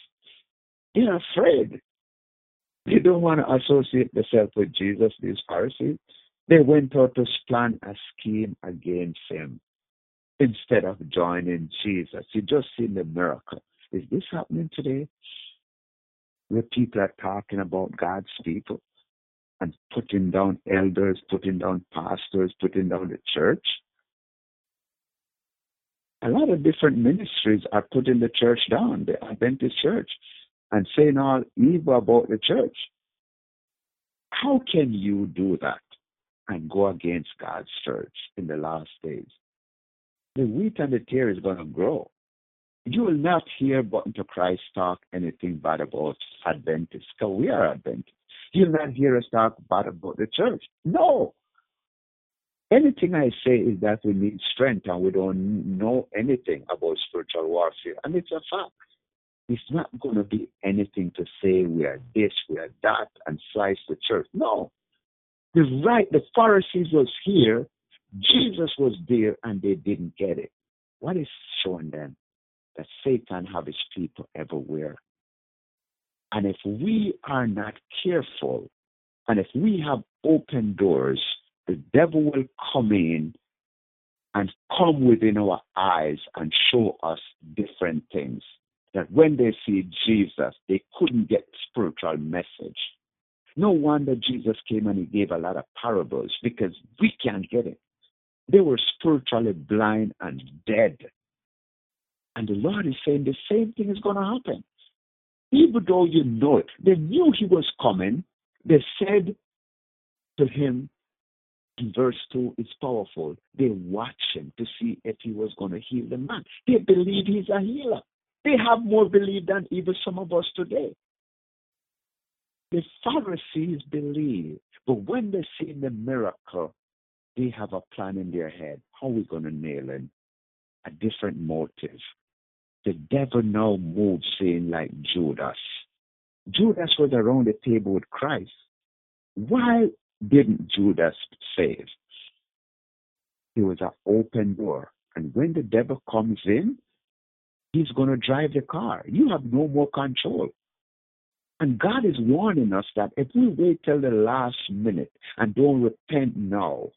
They're afraid. They don't want to associate themselves with Jesus, these Pharisees. They went out to plan a scheme against him instead of joining Jesus. You just seen the miracle. Is this happening today? Where people are talking about God's people and putting down elders, putting down pastors, putting down the church? a lot of different ministries are putting the church down, the Adventist church, and saying all evil about the church. How can you do that and go against God's church in the last days? The wheat and the tare is going to grow. You will not hear Button to Christ talk anything bad about Adventists, because we are Adventists. You'll not hear us talk bad about the church. No, anything I say is that we need strength and we don't know anything about spiritual warfare. And it's a fact. It's not going to be anything to say we are this, we are that, and slice the church. No. The right, the Pharisees was here, Jesus was there, and they didn't get it. What is showing them? That Satan have his people everywhere. And if we are not careful, and if we have open doors, the devil will come in and come within our eyes and show us different things. That when they see Jesus, they couldn't get spiritual message. No wonder Jesus came and he gave a lot of parables because we can't get it. They were spiritually blind and dead. And the Lord is saying the same thing is going to happen. even though you know it. They knew he was coming. They said to him, in verse 2 it's powerful. They watched him to see if he was going to heal the man. They believe he's a healer. They have more belief than even some of us today. The Pharisees believe, but when they see the miracle, they have a plan in their head. How are we going to nail him? A different motive. The devil now moves in like Judas. Judas was around the table with Christ. Why didn't Judas save? It was an open door. And when the devil comes in, he's going to drive the car. You have no more control. And God is warning us that if we wait till the last minute and don't repent now,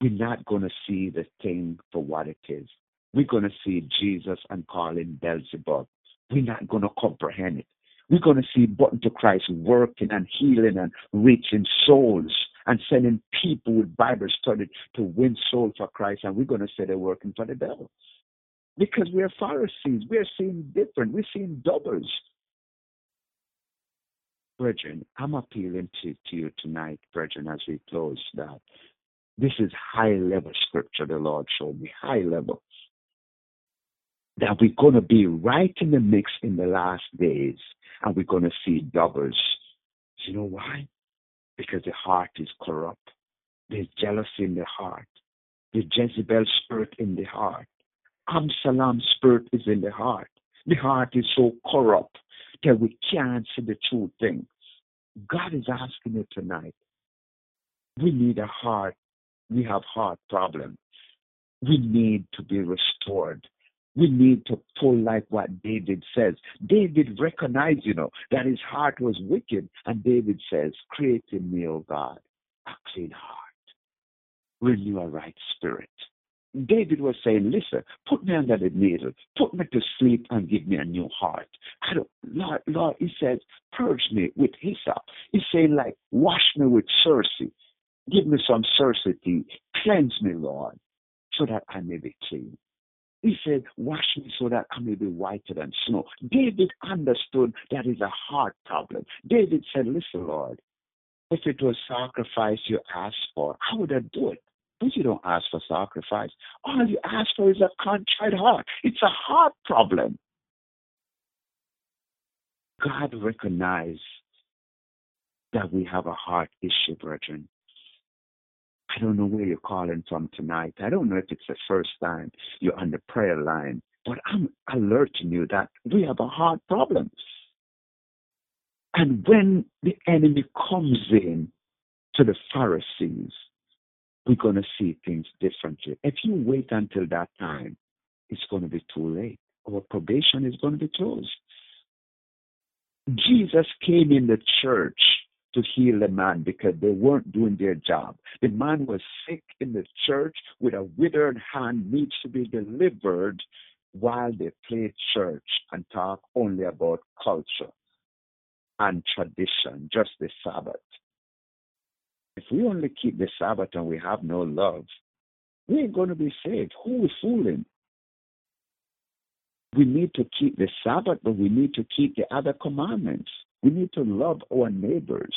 we're not going to see the thing for what it is. We're going to see Jesus and call him Beelzebub. We're not going to comprehend it. We're going to see Button to Christ working and healing and reaching souls and sending people with Bible study to win souls for Christ. And we're going to say they're working for the devil. Because we're Pharisees. We're seeing different. We're seeing doubles. Brethren, I'm appealing to, to you tonight, brethren, as we close that. This is high level scripture the Lord showed me, high level. That we're going to be right in the mix in the last days and we're going to see doubles. Do You know why? Because the heart is corrupt. There's jealousy in the heart. The Jezebel spirit in the heart. Absalom spirit is in the heart. The heart is so corrupt that we can't see the true thing. God is asking you tonight. We need a heart. We have heart problem. We need to be restored. We need to pull like what David says. David recognized, you know, that his heart was wicked. And David says, Create in me, O God, a clean heart. Renew a right spirit. David was saying, Listen, put me under the needle, put me to sleep and give me a new heart. I don't, Lord, Lord, he says, purge me with hyssop. He's saying, like, wash me with Circe. Give me some Circe Cleanse me, Lord, so that I may be clean. He said, Wash me so that I may be whiter than snow. David understood that is a heart problem. David said, Listen, Lord, if it was sacrifice you asked for, I would have do it. But you don't ask for sacrifice. All you ask for is a contrite heart. It's a heart problem. God recognized that we have a heart issue, brethren. I don't know where you're calling from tonight. I don't know if it's the first time you're on the prayer line, but I'm alerting you that we have a heart problem. And when the enemy comes in to the Pharisees, we're going to see things differently. If you wait until that time, it's going to be too late. Our probation is going to be closed. Jesus came in the church to heal the man because they weren't doing their job. The man was sick in the church with a withered hand, needs to be delivered while they play church and talk only about culture and tradition, just the Sabbath. If we only keep the Sabbath and we have no love, we ain't going to be saved. Who is fooling? We need to keep the Sabbath, but we need to keep the other commandments. We need to love our neighbors.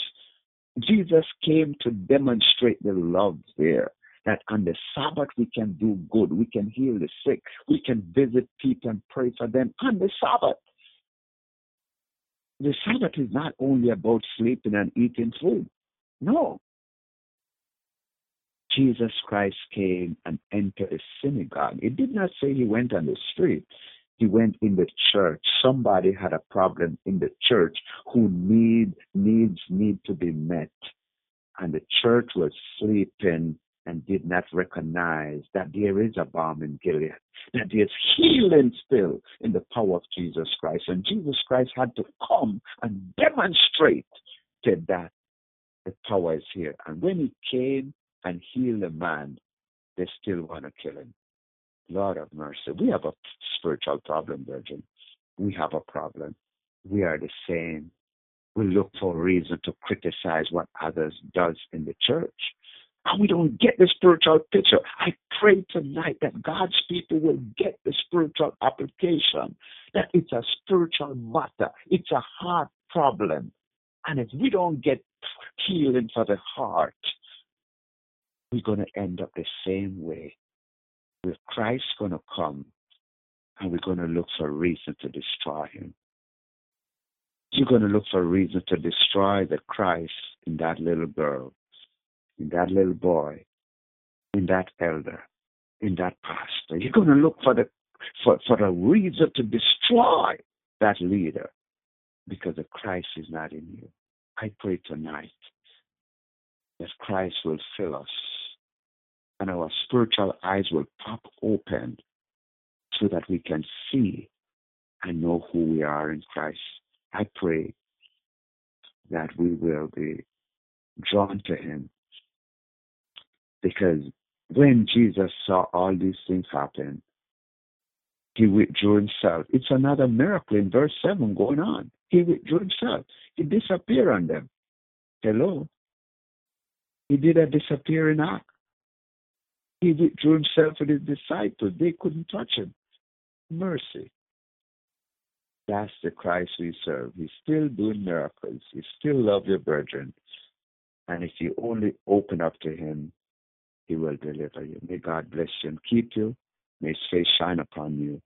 Jesus came to demonstrate the love there. That on the Sabbath we can do good, we can heal the sick, we can visit people and pray for them on the Sabbath. The Sabbath is not only about sleeping and eating food. No. Jesus Christ came and entered a synagogue. It did not say he went on the street he went in the church. Somebody had a problem in the church who need needs need to be met. And the church was sleeping and did not recognize that there is a balm in Gilead, that there's healing still in the power of Jesus Christ. And Jesus Christ had to come and demonstrate that the power is here. And when he came and heal the man, they still want to kill him. Lord of mercy. We have a spiritual problem, Virgin. We have a problem. We are the same. We look for a reason to criticize what others does in the church. and we don't get the spiritual picture. I pray tonight that God's people will get the spiritual application, that it's a spiritual matter, it's a heart problem. And if we don't get healing for the heart, we're going to end up the same way. With Christ going to come, and we're going to look for a reason to destroy him. You're going to look for a reason to destroy the Christ in that little girl in that little boy, in that elder, in that pastor. You're going to look for the for, for the reason to destroy that leader because the Christ is not in you. I pray tonight that Christ will fill us and our spiritual eyes will pop open so that we can see and know who we are in Christ. I pray that we will be drawn to Him because when Jesus saw all these things happen, he withdrew himself. It's another miracle in verse 7 going on. He withdrew himself. He disappeared on them. Hello? He did a disappearing act. He withdrew himself with his disciples. They couldn't touch him. Mercy. That's the Christ we serve. He's still doing miracles. He still loves your brethren. And if you only open up to him, he will deliver you. May God bless you and keep you. May his face shine upon you.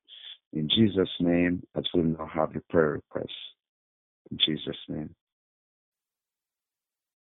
In Jesus' name, as we now have the prayer request. In Jesus' name.